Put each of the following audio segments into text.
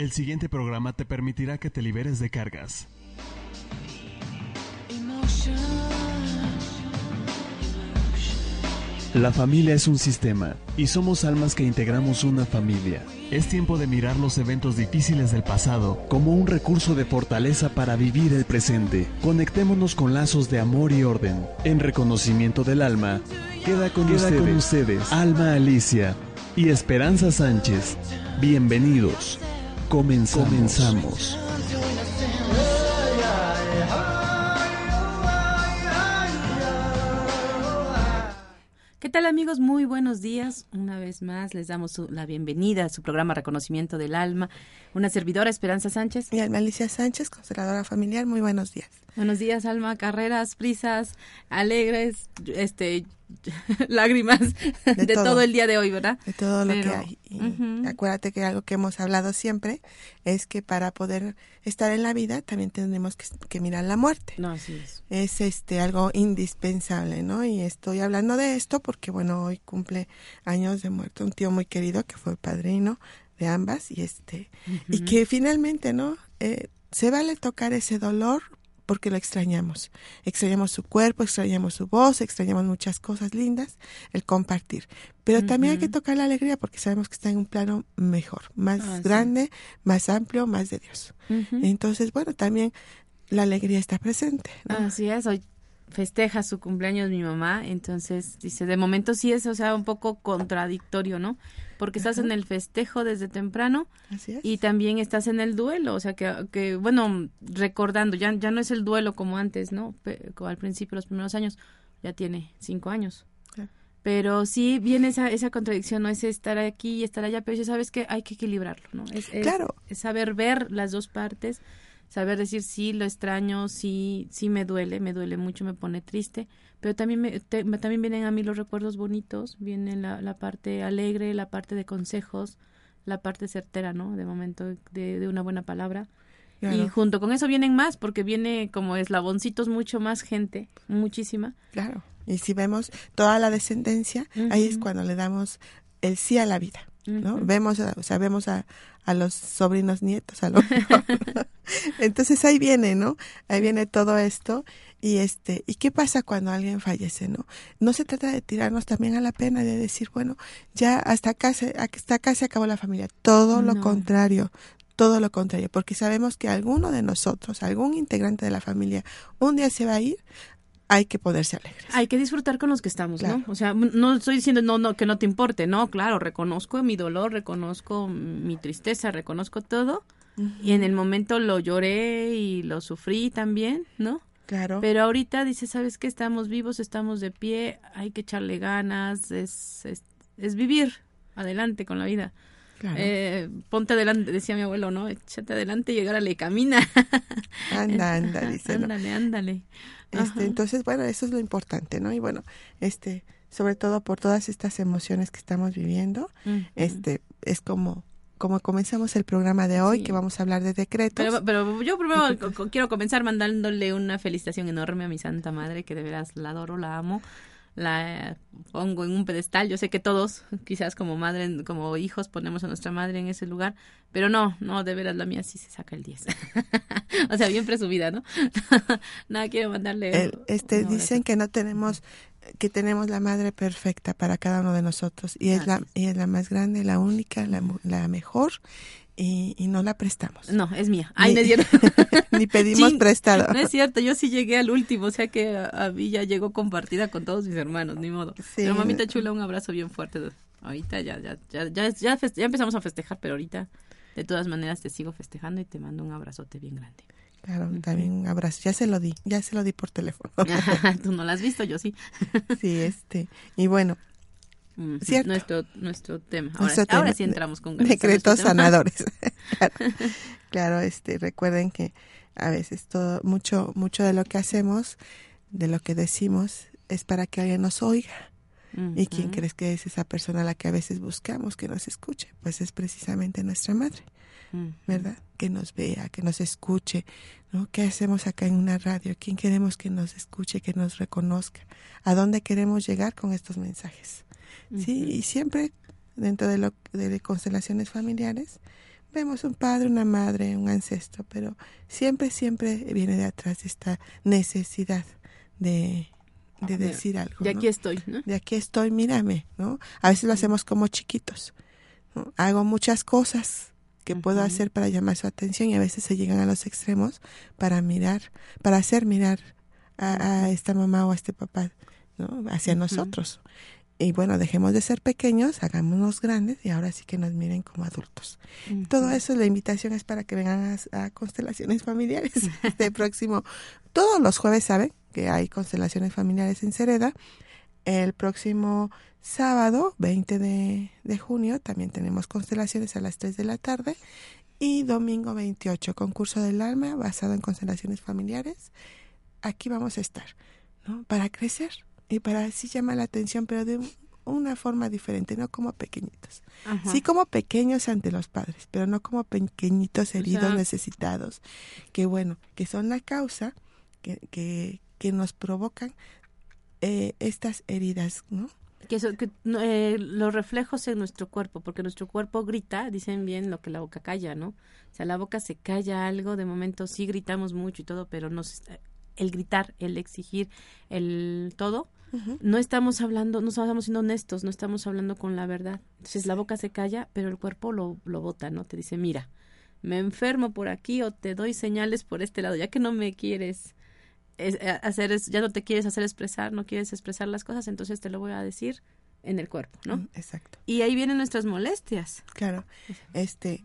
El siguiente programa te permitirá que te liberes de cargas. La familia es un sistema y somos almas que integramos una familia. Es tiempo de mirar los eventos difíciles del pasado como un recurso de fortaleza para vivir el presente. Conectémonos con lazos de amor y orden. En reconocimiento del alma, queda con, ustedes, con ustedes Alma Alicia y Esperanza Sánchez. Bienvenidos. Comenzamos. Comenzamos. ¿Qué tal amigos? Muy buenos días. Una vez más les damos la bienvenida a su programa Reconocimiento del Alma. Una servidora, Esperanza Sánchez. Y Alma Alicia Sánchez, conservadora familiar. Muy buenos días. Buenos días, Alma. Carreras, prisas, alegres, este, lágrimas de, todo. el día de hoy, ¿verdad? De todo lo que hay. Acuérdate que algo que hemos hablado siempre es que para poder estar en la vida también tenemos que, mirar la muerte. No, así es. Es este algo indispensable, ¿no? Y estoy hablando de esto porque bueno, hoy cumple años de muerte un tío muy querido que fue padrino de ambas y este y que finalmente, ¿no? Eh, se vale tocar ese dolor porque lo extrañamos. Extrañamos su cuerpo, extrañamos su voz, extrañamos muchas cosas lindas, el compartir. Pero también hay que tocar la alegría porque sabemos que está en un plano mejor, más ah, grande, más amplio, más de Dios. Entonces, bueno, también la alegría está presente. Así es, hoy festeja su cumpleaños mi mamá, entonces dice, de momento sí es, o sea, un poco contradictorio, ¿no? porque estás en el festejo desde temprano y también estás en el duelo, o sea que, que bueno, recordando, ya, ya no es el duelo como antes, ¿no? Como al principio, los primeros años, ya tiene cinco años. Pero sí viene esa, esa contradicción, no es estar aquí y estar allá, pero ya sabes que hay que equilibrarlo, ¿no? Es, claro. es saber ver las dos partes, saber decir sí, lo extraño, sí, sí me duele, me duele mucho, me pone triste, pero también, me, también vienen a mí los recuerdos bonitos, viene la, la, parte alegre, la parte de consejos, la parte certera, ¿no? De momento de, de una buena palabra. Y junto con eso vienen más, porque viene como eslaboncitos mucho más gente, muchísima. Claro. Y si vemos toda la descendencia, ahí es cuando le damos el sí a la vida. ¿No? Vemos, o sea, vemos a, a los sobrinos nietos, a lo mejor. Entonces ahí viene, ¿no? Ahí viene todo esto y este, ¿y qué pasa cuando alguien fallece, no? No se trata de tirarnos también a la pena de decir, bueno, ya hasta acá se, hasta acá se acabó la familia. Todo lo contrario, todo lo contrario, porque sabemos que alguno de nosotros, algún integrante de la familia, un día se va a ir, hay que poderse alegres. Hay que disfrutar con los que estamos, ¿no? O sea, no estoy diciendo no, no, que no te importe, no, claro, reconozco mi dolor, reconozco mi tristeza, reconozco todo. Y en el momento lo lloré y lo sufrí también, ¿no? Claro. Pero ahorita dice, ¿sabes qué? Estamos vivos, estamos de pie, hay que echarle ganas, es, es, es vivir adelante con la vida. Eh, ponte adelante, decía mi abuelo, ¿no? Échate adelante y le camina. Anda, anda, dice. Ándale, ándale. Este, entonces, bueno, eso es lo importante, ¿no? Y bueno, este, sobre todo por todas estas emociones que estamos viviendo, este, es como como comenzamos el programa de hoy, que vamos a hablar de decretos. Pero, pero yo primero quiero comenzar mandándole una felicitación enorme a mi Santa Madre, que de veras la adoro, la amo la pongo en un pedestal. Yo sé que todos, quizás como madre, como hijos, ponemos a nuestra madre en ese lugar, pero no, no, de veras la mía sí se saca el 10. o sea, bien presumida, ¿no? Nada, quiero mandarle. este, dicen que no tenemos, que tenemos la madre perfecta para cada uno de nosotros y es, la, y es la más grande, la única, la, la mejor y, no la prestamos. No, es mía. Ay, ni, ni pedimos prestado. No es cierto, yo sí llegué al último, o sea que a, mí ya llegó compartida con todos mis hermanos, ni modo. Pero mamita chula, un abrazo bien fuerte. Ahorita ya, ya, ya, ya, ya, ya empezamos a festejar, pero ahorita de todas maneras te sigo festejando y te mando un abrazote bien grande. Claro, también un abrazo. Ya se lo di, ya se lo di por teléfono. Tú no lo has visto, yo sí. sí, este. Y bueno, nuestro, nuestro tema. Ahora, sí entramos con decretos sanadores. claro. este, recuerden que a veces todo, mucho, mucho de lo que hacemos, de lo que decimos, es para que alguien nos oiga. ¿Y quién crees que es esa persona a la que a veces buscamos que nos escuche? Pues es precisamente nuestra madre, ¿verdad? Que nos vea, que nos escuche, ¿no? ¿Qué hacemos acá en una radio? ¿Quién queremos que nos escuche, que nos reconozca? ¿A dónde queremos llegar con estos mensajes? Sí, y siempre dentro de, lo, de constelaciones familiares, vemos un padre, una madre, un ancestro, pero siempre, siempre viene de atrás esta necesidad de, de decir algo. De aquí estoy, ¿no? De aquí estoy, mírame, ¿no? A veces lo hacemos como chiquitos. Hago muchas cosas que puedo hacer para llamar su atención y a veces se llegan a los extremos para mirar, para hacer mirar a, esta mamá o a este papá, ¿no? Hacia nosotros y bueno, dejemos de ser pequeños, hagámonos grandes y ahora sí que nos miren como adultos. Todo eso, la invitación es para que vengan a, constelaciones familiares este próximo. Todos los jueves saben que hay constelaciones familiares en Cereda. El próximo sábado, 20 de, de junio, también tenemos constelaciones a las 3 de la tarde. Y domingo 28, concurso del alma basado en constelaciones familiares. Aquí vamos a estar, ¿no? Para crecer, y para así llamar la atención, pero de una forma diferente, no como pequeñitos. Sí como pequeños ante los padres, pero no como pequeñitos heridos, necesitados, que bueno, que son la causa que, que, que nos provocan eh, estas heridas, ¿no? Que, que eh, los reflejos en nuestro cuerpo, porque nuestro cuerpo grita, dicen bien lo que la boca calla, ¿no? O sea, la boca se calla algo, de momento sí gritamos mucho y todo, pero nos, el gritar, el exigir, el todo, no estamos hablando, no estamos siendo honestos, no estamos hablando con la verdad. Entonces la boca se calla, pero el cuerpo lo, lo bota, ¿no? Te dice, mira, me enfermo por aquí o te doy señales por este lado, ya que no me quieres eh, hacer, ya no te quieres hacer expresar, no quieres expresar las cosas, entonces te lo voy a decir en el cuerpo, ¿no? Exacto. Y ahí vienen nuestras molestias. Claro. Este,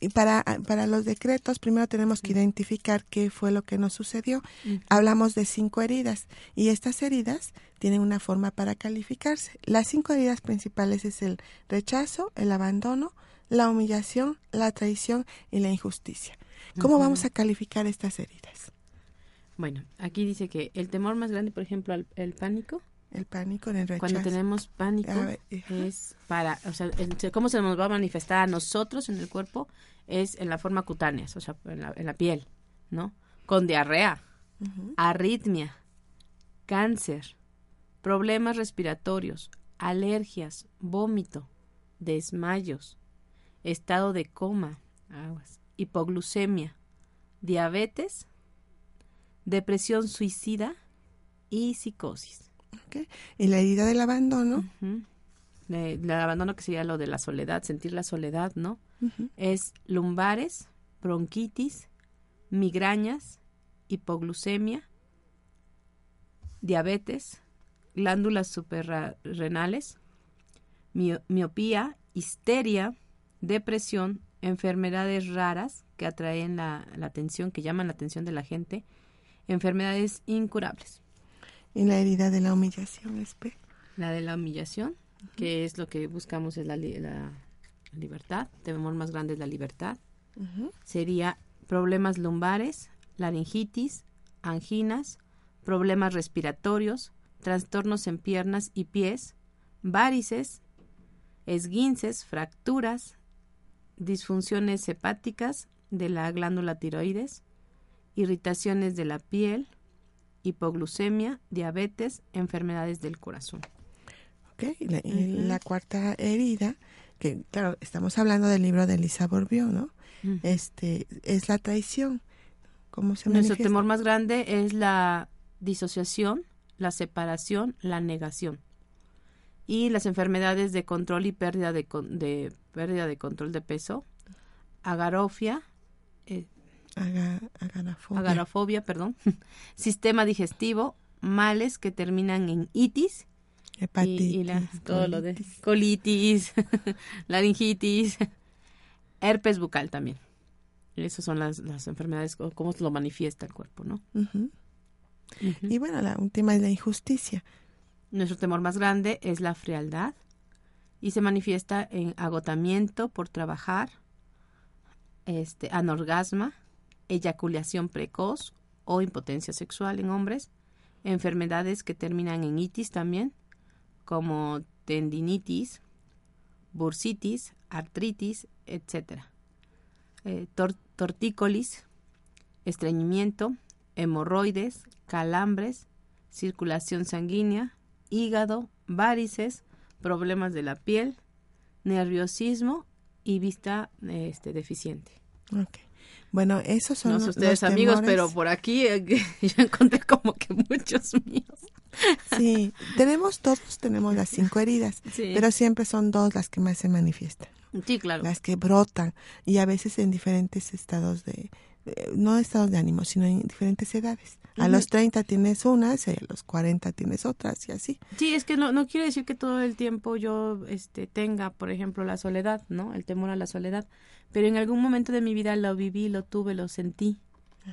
y para, para los decretos, primero tenemos que identificar qué fue lo que nos sucedió. Hablamos de cinco heridas y estas heridas tienen una forma para calificarse. Las cinco heridas principales es el rechazo, el abandono, la humillación, la traición y la injusticia. ¿Cómo vamos a calificar estas heridas? Bueno, aquí dice que el temor más grande, por ejemplo, el, pánico. El pánico en el rechazo. Cuando tenemos pánico es para, o sea, cómo se nos va a manifestar a nosotros en el cuerpo es en la forma cutánea, o sea, en la, piel, ¿no? Con diarrea, arritmia, cáncer, problemas respiratorios, alergias, vómito, desmayos, estado de coma, hipoglucemia, diabetes, depresión suicida y psicosis. Y la herida del abandono. el abandono que sería lo de la soledad, sentir la soledad, ¿no? Es lumbares, bronquitis, migrañas, hipoglucemia, diabetes, glándulas suprarrenales, miopía, histeria, depresión, enfermedades raras que atraen la, atención, que llaman la atención de la gente, enfermedades incurables. ¿Y la herida de la humillación, Espe? La de la humillación, que es lo que buscamos, es la, la libertad, temor más grande es la libertad. Sería problemas lumbares, laringitis, anginas, problemas respiratorios, trastornos en piernas y pies, varices, esguinces, fracturas, disfunciones hepáticas de la glándula tiroides, irritaciones de la piel, hipoglucemia, diabetes, enfermedades del corazón. Ok, la, la cuarta herida, que claro, estamos hablando del libro de Elisa Bourbieu, ¿no? Este, es la traición. ¿Cómo se Nuestro temor más grande es la disociación, la separación, la negación. Y las enfermedades de control y pérdida de, de pérdida de control de peso, agarofia, eh, agarafobia. agarafobia, perdón, sistema digestivo, males que terminan en itis, hepatitis, y, todo lo de colitis, laringitis, herpes bucal también. Esas son las, las enfermedades, cómo lo manifiesta el cuerpo, ¿no? Y bueno, la última es la injusticia. Nuestro temor más grande es la frialdad y se manifiesta en agotamiento por trabajar, este, anorgasma, eyaculación precoz o impotencia sexual en hombres, enfermedades que terminan en itis también, como tendinitis, bursitis, artritis, etc. Eh, tortícolis, estreñimiento, hemorroides, calambres, circulación sanguínea, hígado, varices, problemas de la piel, nerviosismo y vista este deficiente. Okay. Bueno, esos son no sé ustedes amigos, pero por aquí eh, yo encontré como que muchos míos. Sí, tenemos todos, tenemos las cinco heridas, pero siempre son dos las que más se manifiestan. Sí, claro. Las que brotan y a veces en diferentes estados de, no estados de ánimo, sino en diferentes edades. A los 30 tienes unas y a los 40 tienes otras y así. Sí, es que no, no quiere decir que todo el tiempo yo este, tenga, por ejemplo, la soledad, ¿no? El temor a la soledad. Pero en algún momento de mi vida lo viví, lo tuve, lo sentí.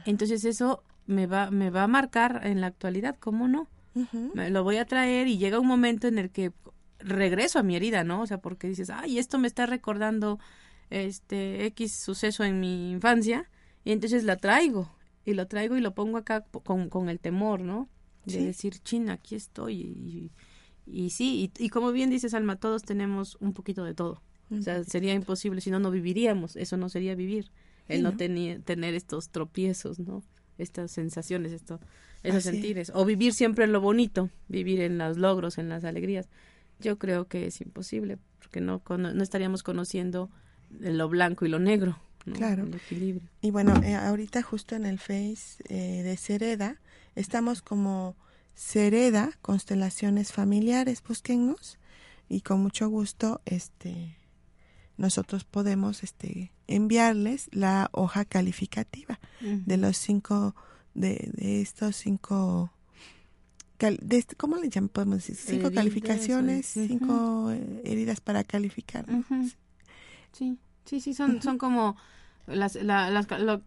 Entonces eso me va, me va a marcar en la actualidad, ¿cómo no? me lo voy a traer y llega un momento en el que regreso a mi herida, ¿no? O sea, porque dices, ay, esto me está recordando este X suceso en mi infancia y entonces la traigo y lo traigo y lo pongo acá con, con el temor, ¿no? De decir, china, aquí estoy. Y, y, sí, y, como bien dices, Alma, todos tenemos un poquito de todo. O sea, sería imposible, si no, no viviríamos. Eso no sería vivir. El no, tener estos tropiezos, ¿no? Estas sensaciones, esto, esos sentires. O vivir siempre en lo bonito, vivir en los logros, en las alegrías. Yo creo que es imposible, porque no, no estaríamos conociendo lo blanco y lo negro. Claro. Y bueno, eh, ahorita justo en el Face eh, de Cereda, estamos como Cereda, constelaciones familiares, búsquennos y con mucho gusto este nosotros podemos este enviarles la hoja calificativa de los cinco de, de estos cinco de, ¿cómo le llamamos? Podemos decir cinco calificaciones, cinco eh, heridas para calificar. Sí. Sí, sí, son, son como las, lo,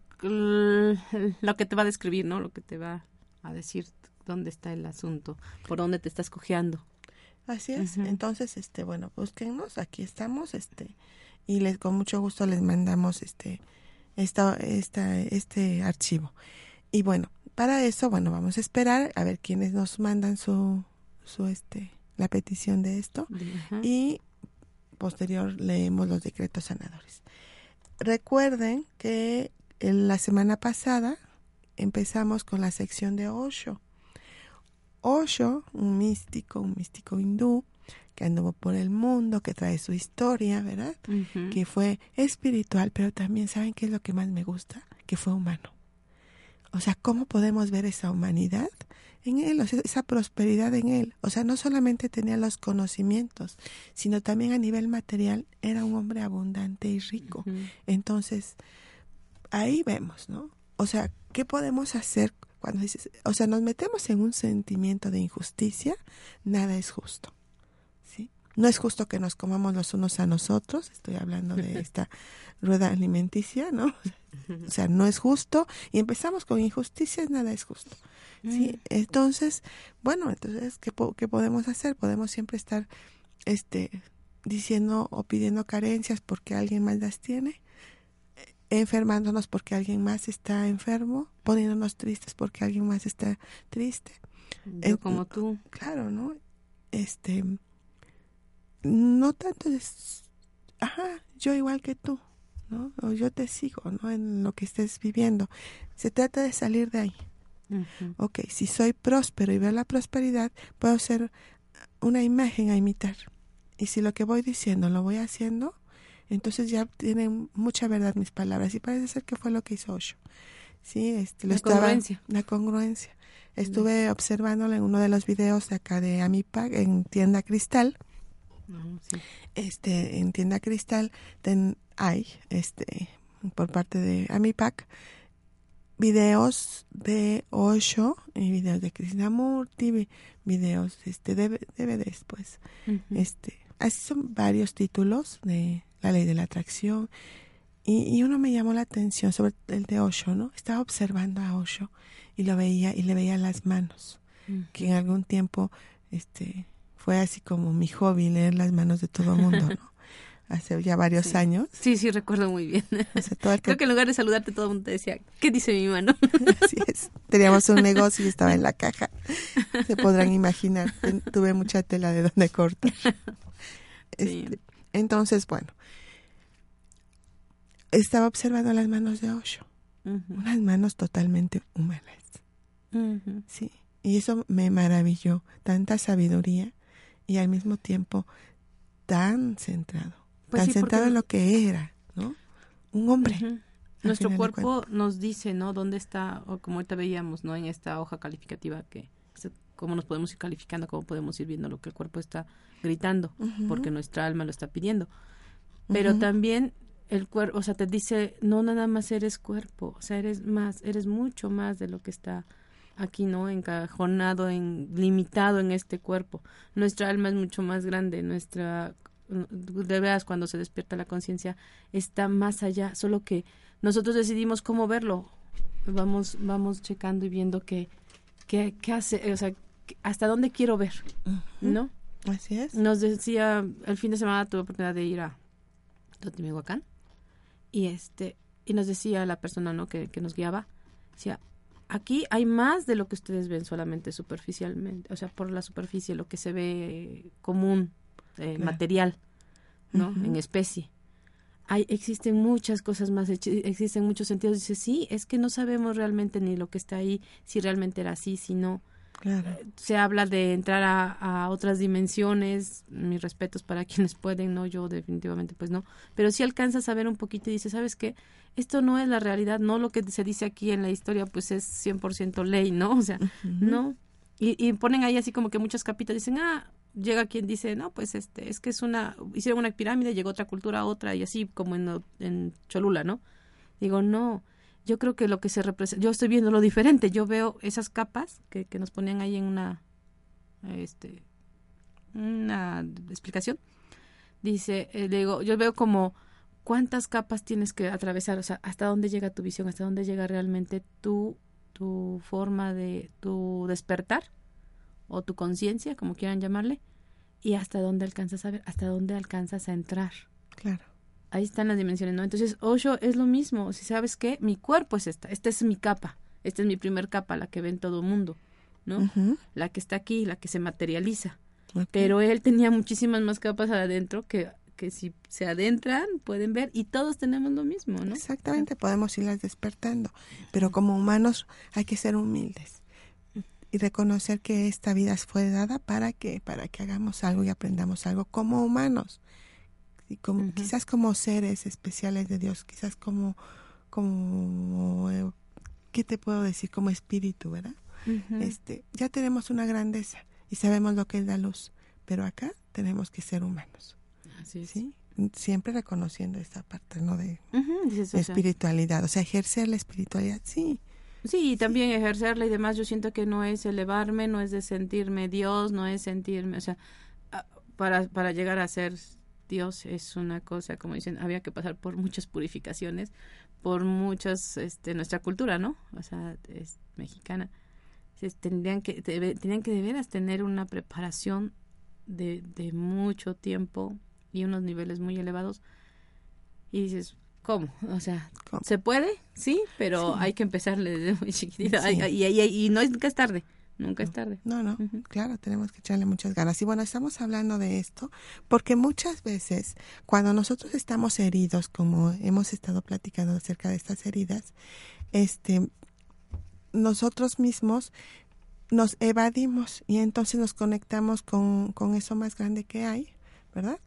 que te va a describir, ¿no? Lo que te va a decir dónde está el asunto, por dónde te estás cojeando. Así es. Entonces, este, bueno, búsquenos, aquí estamos, este, y les con mucho gusto les mandamos este, esta, esta, este archivo. Y bueno, para eso, bueno, vamos a esperar a ver quiénes nos mandan su, su, este, la petición de esto y posterior leemos los decretos sanadores. Recuerden que en la semana pasada empezamos con la sección de Osho. Osho, un místico, un místico hindú, que anduvo por el mundo, que trae su historia, ¿verdad? Que fue espiritual, pero también, ¿saben qué es lo que más me gusta? Que fue humano. O sea, ¿cómo podemos ver esa humanidad en él, o sea, esa prosperidad en él? O sea, no solamente tenía los conocimientos, sino también a nivel material era un hombre abundante y rico. Entonces, ahí vemos, ¿no? O sea, ¿qué podemos hacer cuando dices, o sea, nos metemos en un sentimiento de injusticia? Nada es justo. No es justo que nos comamos los unos a nosotros, estoy hablando de esta rueda alimenticia, ¿no? O sea, no es justo y empezamos con injusticias, nada es justo. ¿Sí? Mm. Entonces, bueno, entonces, ¿qué, ¿qué podemos hacer? Podemos siempre estar este, diciendo o pidiendo carencias porque alguien más las tiene, enfermándonos porque alguien más está enfermo, poniéndonos tristes porque alguien más está triste. Yo como tú. Claro, ¿no? Este, no tanto es, ajá, yo igual que tú, ¿no? O yo te sigo, ¿no? En lo que estés viviendo. Se trata de salir de ahí. Ok, si soy próspero y veo la prosperidad, puedo ser una imagen a imitar. Y si lo que voy diciendo lo voy haciendo, entonces ya tienen mucha verdad mis palabras. Y parece ser que fue lo que hizo Osho. Sí, este, la congruencia. La congruencia. Estuve observándolo en uno de los videos de acá de Amipac en Tienda Cristal este, en tienda cristal hay, este, por parte de Amipac, videos de Osho y videos de Krishnamurti, videos este de DVDs pues. Este, así son varios títulos de la ley de la atracción y, uno me llamó la atención sobre el de Osho, ¿no? Estaba observando a Osho y lo veía y le veía las manos, que en algún tiempo este fue así como mi hobby leer las manos de todo el mundo, ¿no? Hace ya varios años. Sí, sí, recuerdo muy bien. Creo que en lugar de saludarte todo el mundo te decía, ¿qué dice mi mano? Así es. Teníamos un negocio y estaba en la caja. Se podrán imaginar. Tuve mucha tela de donde cortar. Este, entonces, bueno, estaba observando las manos de Osho. Unas manos totalmente humanas. Sí. Y eso me maravilló. Tanta sabiduría y al mismo tiempo tan centrado, pues tan centrado en lo que era, ¿no? Un hombre. Nuestro cuerpo nos dice, ¿no? ¿Dónde está? O como ahorita veíamos, ¿no? En esta hoja calificativa que cómo nos podemos ir calificando, cómo podemos ir viendo lo que el cuerpo está gritando, porque nuestra alma lo está pidiendo. Pero también el cuerpo, o sea, te dice, no nada más eres cuerpo, o sea, eres más, eres mucho más de lo que está aquí, ¿no? Encajonado, en, limitado en este cuerpo. Nuestra alma es mucho más grande, nuestra, de veras, cuando se despierta la conciencia, está más allá, solo que nosotros decidimos cómo verlo. Vamos, vamos checando y viendo qué, qué, qué hace, o sea, hasta dónde quiero ver, ¿no? Así es. Nos decía, el fin de semana tuve oportunidad de ir a Totimihuacán y este, y nos decía la persona, ¿no? Que, que nos guiaba, decía, aquí hay más de lo que ustedes ven solamente superficialmente, o sea, por la superficie, lo que se ve común, eh, material, ¿no? En especie. Hay, existen muchas cosas más, existen muchos sentidos. Dice, sí, es que no sabemos realmente ni lo que está ahí, si realmente era así, si no. Claro. Se habla de entrar a, a, otras dimensiones, mis respetos para quienes pueden, no, yo definitivamente pues no, pero si alcanzas a ver un poquito y dices, ¿sabes qué? Esto no es la realidad, no lo que se dice aquí en la historia pues es 100% ley, ¿no? O sea, no. Y, y, ponen ahí así como que muchas capitas dicen, ah, llega quien dice, no, pues este, es que es una, hicieron una pirámide, llegó otra cultura otra y así como en, en Cholula, ¿no? Digo, no, yo creo que lo que se representa, yo estoy viendo lo diferente, yo veo esas capas que, que nos ponían ahí en una, este, una explicación. Dice, eh, digo, yo veo como cuántas capas tienes que atravesar, o sea, hasta dónde llega tu visión, hasta dónde llega realmente tu, tu forma de, tu despertar o tu conciencia, como quieran llamarle, y hasta dónde alcanzas a ver, hasta dónde alcanzas a entrar. Claro ahí están las dimensiones, ¿no? Entonces, Osho es lo mismo, si sabes qué, mi cuerpo es esta, esta es mi capa, esta es mi primer capa, la que ve en todo el mundo, ¿no? La que está aquí, la que se materializa. Pero él tenía muchísimas más capas adentro que, que si se adentran pueden ver y todos tenemos lo mismo, ¿no? Exactamente, podemos irlas despertando, pero como humanos hay que ser humildes y reconocer que esta vida fue dada para que para que hagamos algo y aprendamos algo como humanos y como, quizás como seres especiales de Dios, quizás como, como eh, ¿qué te puedo decir? Como espíritu, ¿verdad? este, ya tenemos una grandeza y sabemos lo que es la luz, pero acá tenemos que ser humanos. Así ¿sí? Siempre reconociendo esta parte, ¿no? De, espiritualidad, o sea, ejercer la espiritualidad, sí. Sí, y también ejercerla y demás, yo siento que no es elevarme, no es de sentirme Dios, no es sentirme, o sea, ah, para, para llegar a ser Dios es una cosa, como dicen, había que pasar por muchas purificaciones, por muchas, este, nuestra cultura, ¿no? O sea, es mexicana. tendrían que, tenían que de veras tener una preparación de, de mucho tiempo y unos niveles muy elevados. Y dices, ¿cómo? O sea, ¿se puede? Sí, pero hay que empezarle desde muy chiquitita. Y, y, y, no es nunca es tarde. Nunca es tarde. No, no, claro, tenemos que echarle muchas ganas. Y bueno, estamos hablando de esto porque muchas veces cuando nosotros estamos heridos, como hemos estado platicando acerca de estas heridas, este, nosotros mismos nos evadimos y entonces nos conectamos con, con eso más grande que hay, ¿verdad?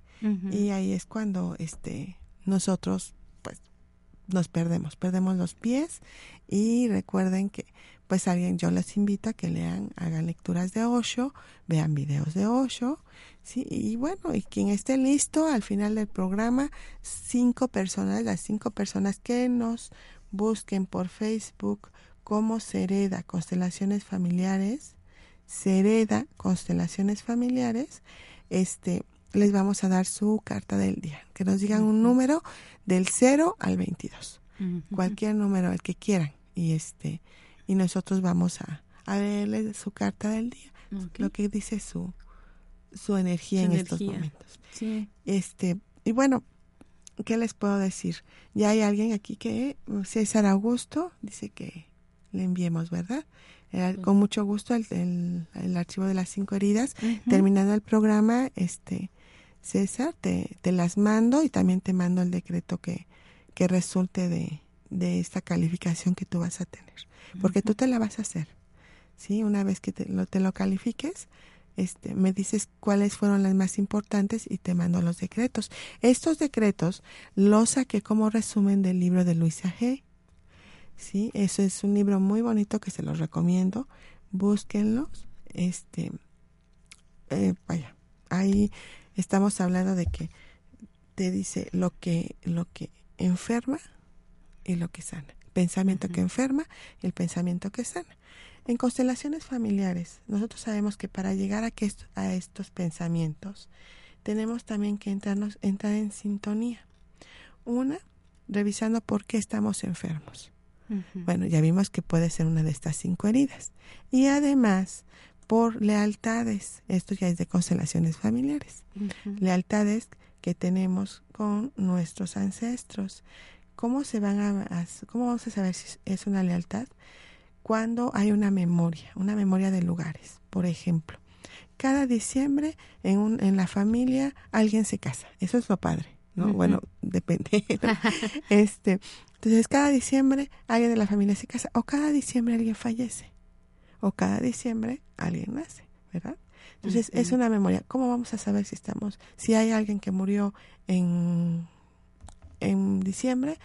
Y ahí es cuando este, nosotros nos perdemos, perdemos los pies y recuerden que pues alguien, yo les invito a que lean, hagan lecturas de Osho, vean videos de Osho, sí, y bueno, y quien esté listo al final del programa, cinco personas, las cinco personas que nos busquen por Facebook como Sereda Constelaciones Familiares, Sereda Constelaciones Familiares, este, les vamos a dar su carta del día, que nos digan un número del 0 al 22, cualquier número, el que quieran, y este, y nosotros vamos a, a leerle su carta del día, lo que dice su, su energía en estos momentos. Este, y bueno, ¿qué les puedo decir? Ya hay alguien aquí que, César Augusto, dice que le enviemos, ¿verdad? con mucho gusto el, el, archivo de las cinco heridas. Terminando el programa, este César, te, te las mando y también te mando el decreto que, que resulte de, de esta calificación que tú vas a tener porque tú te la vas a hacer. ¿Sí? Una vez que te lo, te lo califiques, este, me dices cuáles fueron las más importantes y te mando los decretos. Estos decretos los saqué como resumen del libro de Luisa G. Sí, eso es un libro muy bonito que se los recomiendo. Búsquenlos. Este, eh, vaya, ahí estamos hablando de que te dice lo que, lo que enferma y lo que sana. Pensamiento que enferma y el pensamiento que sana. En constelaciones familiares, nosotros sabemos que para llegar a, que a estos pensamientos tenemos también que entrarnos, entrar en sintonía. Una, revisando por qué estamos enfermos. Bueno, ya vimos que puede ser una de estas cinco heridas. Y además, por lealtades, esto ya es de constelaciones familiares, lealtades que tenemos con nuestros ancestros. ¿Cómo se van a, cómo vamos a saber si es una lealtad? cuando hay una memoria, una memoria de lugares. Por ejemplo, cada diciembre en, un, en la familia alguien se casa. Eso es lo padre, ¿no? Bueno, depende. este, entonces, cada diciembre alguien de la familia se casa o cada diciembre alguien fallece o cada diciembre alguien nace, ¿verdad? Entonces, es una memoria. ¿Cómo vamos a saber si estamos, si hay alguien que murió en, en diciembre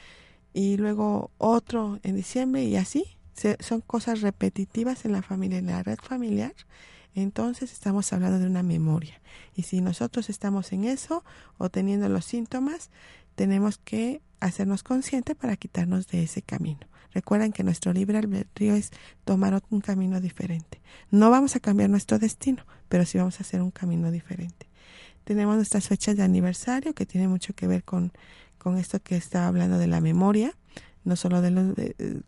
y luego otro en diciembre y así? son cosas repetitivas en la familia, en la red familiar, entonces estamos hablando de una memoria. Y si nosotros estamos en eso o teniendo los síntomas, tenemos que hacernos conscientes para quitarnos de ese camino. Recuerden que nuestro libre albedrío es tomar un camino diferente. No vamos a cambiar nuestro destino, pero sí vamos a hacer un camino diferente. Tenemos nuestras fechas de aniversario que tiene mucho que ver con, con esto que estaba hablando de la memoria no solo de los,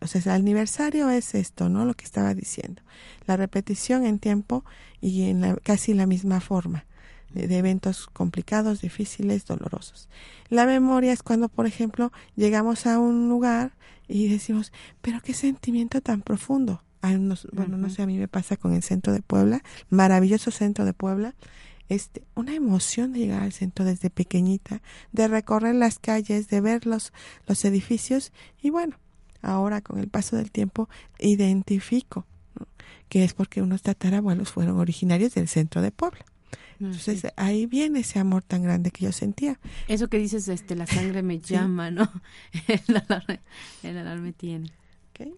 o sea, el aniversario es esto, ¿no? Lo que estaba diciendo. La repetición en tiempo y en la, casi la misma forma de, eventos complicados, difíciles, dolorosos. La memoria es cuando, por ejemplo, llegamos a un lugar y decimos, pero qué sentimiento tan profundo. bueno, no sé, a mí me pasa con el centro de Puebla, maravilloso centro de Puebla, este, una emoción de llegar al centro desde pequeñita, de recorrer las calles, de ver los, los edificios y bueno, ahora con el paso del tiempo identifico que es porque unos tatarabuelos fueron originarios del centro de Puebla. Entonces ahí viene ese amor tan grande que yo sentía. Eso que dices, este, la sangre me llama, ¿no? el alarme, el alarme tiene.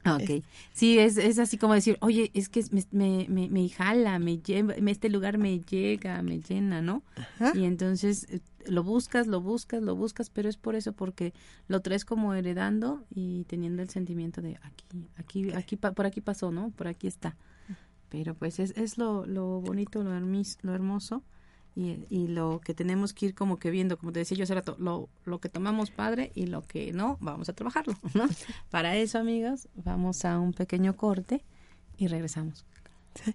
Okay. Sí, es, es así como decir, oye, es que me, me, me, jala, me lleva, este lugar me llega, me llena, ¿no? Y entonces eh, lo buscas, lo buscas, lo buscas, pero es por eso, porque lo traes como heredando y teniendo el sentimiento de aquí, aquí, aquí, por aquí pasó, ¿no? Por aquí está. Pero pues es, es lo, lo bonito, lo, lo hermoso y, y, lo que tenemos que ir como que viendo, como te decía yo hace rato, lo, lo que tomamos padre y lo que no, vamos a trabajarlo, ¿no? Para eso, amigos, vamos a un pequeño corte y regresamos. Sí.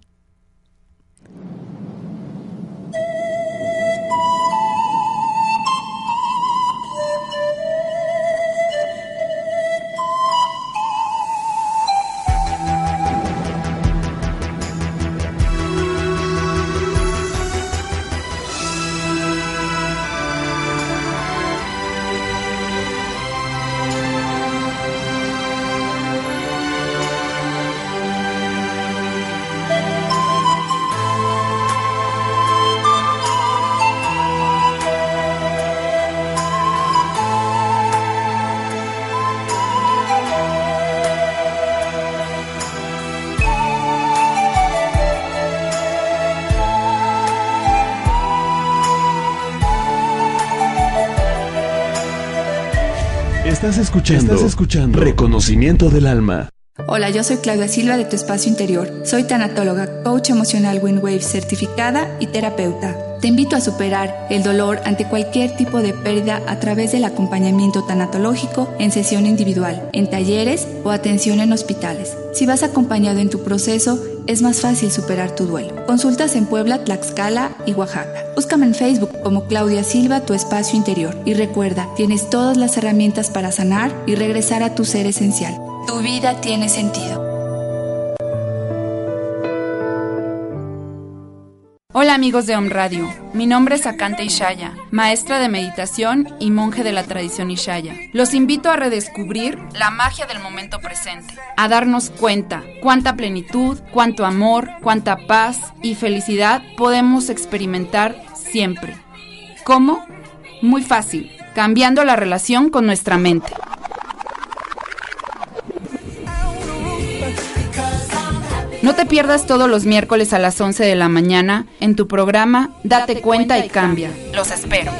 Estás escuchando, Estás escuchando Reconocimiento del Alma. Hola, yo soy Claudia Silva de Tu Espacio Interior. Soy tanatóloga, coach emocional Windwave certificada y terapeuta. Te invito a superar el dolor ante cualquier tipo de pérdida a través del acompañamiento tanatológico en sesión individual, en talleres o atención en hospitales. Si vas acompañado en tu proceso, es más fácil superar tu duelo. Consultas en Puebla, Tlaxcala y Oaxaca. Búscame en Facebook como Claudia Silva, tu espacio interior. Y recuerda, tienes todas las herramientas para sanar y regresar a tu ser esencial. Tu vida tiene sentido. Amigos de Om Radio, mi nombre es Akante Ishaya, maestra de meditación y monje de la tradición Ishaya. Los invito a redescubrir la magia del momento presente, a darnos cuenta cuánta plenitud, cuánto amor, cuánta paz y felicidad podemos experimentar siempre. ¿Cómo? Muy fácil, cambiando la relación con nuestra mente. No te pierdas todos los miércoles a las 11 de la mañana en tu programa Date cuenta y cambia. Los espero.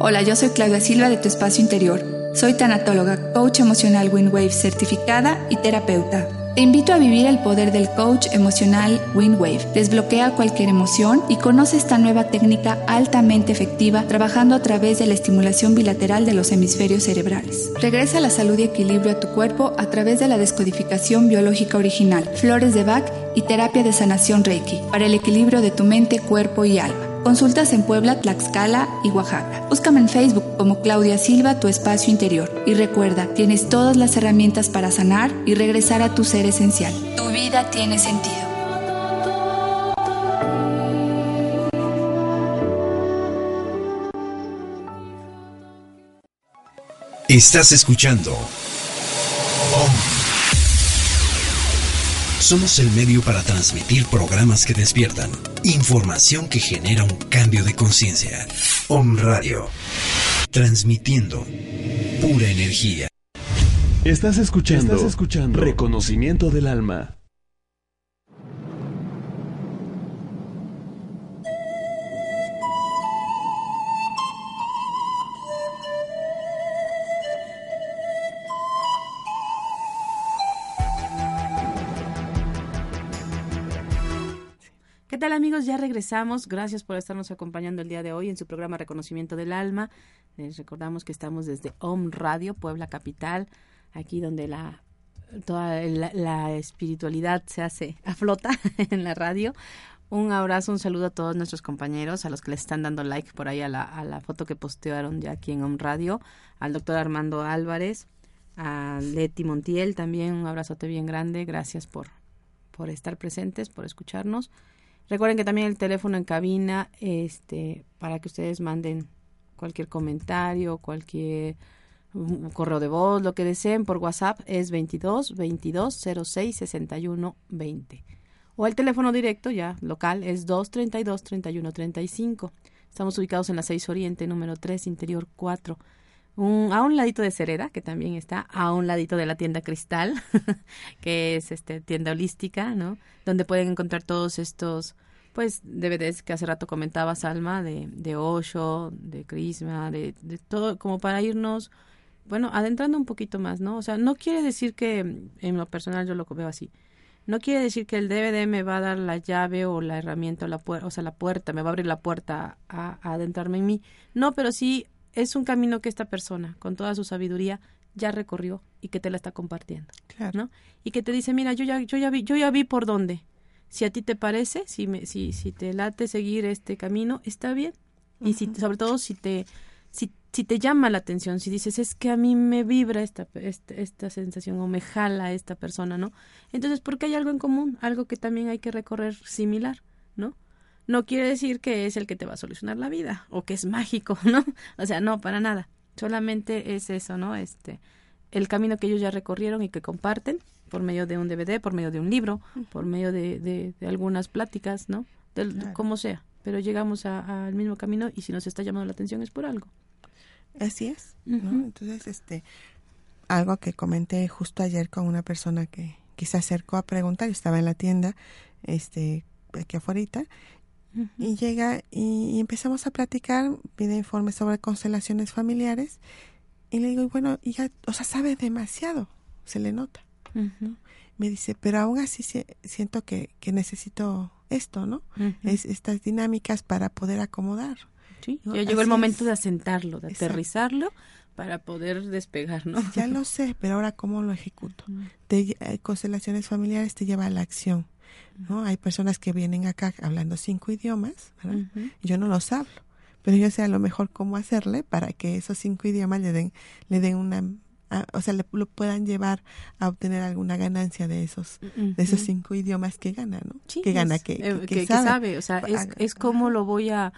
Hola, yo soy Claudia Silva de Tu Espacio Interior. Soy tanatóloga, coach emocional Windwave certificada y terapeuta. Te invito a vivir el poder del coach emocional Windwave. Desbloquea cualquier emoción y conoce esta nueva técnica altamente efectiva trabajando a través de la estimulación bilateral de los hemisferios cerebrales. Regresa la salud y equilibrio a tu cuerpo a través de la descodificación biológica original, flores de Bach y terapia de sanación Reiki para el equilibrio de tu mente, cuerpo y alma. Consultas en Puebla, Tlaxcala y Oaxaca. Búscame en Facebook como Claudia Silva, tu espacio interior. Y recuerda, tienes todas las herramientas para sanar y regresar a tu ser esencial. Tu vida tiene sentido. Estás escuchando somos el medio para transmitir programas que despiertan, información que genera un cambio de conciencia. Om Radio, transmitiendo pura energía. Estás escuchando, Estás escuchando Reconocimiento del Alma. Ya regresamos. Gracias por estarnos acompañando el día de hoy en su programa Reconocimiento del Alma. Les recordamos que estamos desde Om Radio, Puebla Capital, aquí donde la toda la, espiritualidad se hace a flota en la radio. Un abrazo, un saludo a todos nuestros compañeros, a los que les están dando like por ahí a la, a la foto que postearon ya aquí en Om Radio, al doctor Armando Álvarez, a Leti Montiel también, un abrazote bien grande, gracias por, por estar presentes, por escucharnos. Recuerden que también el teléfono en cabina, este, para que ustedes manden cualquier comentario, cualquier correo de voz, lo que deseen por WhatsApp es 22 22 06 61 20. O el teléfono directo ya local es 232 31 35. Estamos ubicados en la 6 Oriente, número 3, interior 4. Un, a un ladito de Cereda, que también está, a un ladito de la tienda Cristal, que es este tienda holística, ¿no? Donde pueden encontrar todos estos pues DVDs que hace rato comentaba Salma de, de Osho, de Crisma, de, de todo, como para irnos, bueno, adentrando un poquito más, ¿no? O sea, no quiere decir que, en lo personal yo lo veo así, no quiere decir que el DVD me va a dar la llave o la herramienta o la puerta, o sea, la puerta, me va a abrir la puerta a, a adentrarme en mí. No, pero sí es un camino que esta persona, con toda su sabiduría, ya recorrió y que te la está compartiendo, claro. ¿no? Y que te dice, mira, yo ya, yo ya vi, yo ya vi por dónde. Si a ti te parece, si me, si, si te late seguir este camino, está bien. Y si, sobre todo si te, si, si te llama la atención, si dices, es que a mí me vibra esta, esta, esta sensación o me jala esta persona, ¿no? Entonces, porque hay algo en común, algo que también hay que recorrer similar, ¿no? No quiere decir que es el que te va a solucionar la vida o que es mágico, ¿no? O sea, no, para nada. Solamente es eso, ¿no? Este, el camino que ellos ya recorrieron y que comparten por medio de un DVD, por medio de un libro, por medio de, de, algunas pláticas, ¿no? Como sea, pero llegamos al mismo camino y si nos está llamando la atención es por algo. Así es, ¿no? Entonces, este, algo que comenté justo ayer con una persona que, que se acercó a preguntar, estaba en la tienda, este, aquí afuera, y llega y, empezamos a platicar, pide informes sobre constelaciones familiares y le digo, bueno, ya, o sea, sabe demasiado, se le nota. Me dice, pero aún así siento que, que necesito esto, ¿no? es, estas dinámicas para poder acomodar. Sí, ya llegó el momento de asentarlo, de aterrizarlo para poder despegar, ¿no? Ya lo sé, pero ahora cómo lo ejecuto. eh, constelaciones familiares te lleva a la acción. ¿No? Hay personas que vienen acá hablando cinco idiomas, Yo no los hablo, pero yo sé a lo mejor cómo hacerle para que esos cinco idiomas le den, le den una o sea, le, lo puedan llevar a obtener alguna ganancia de esos, de esos cinco idiomas que gana, ¿no? que gana, eh, que, que, sabe. O sea, es, es cómo lo voy a,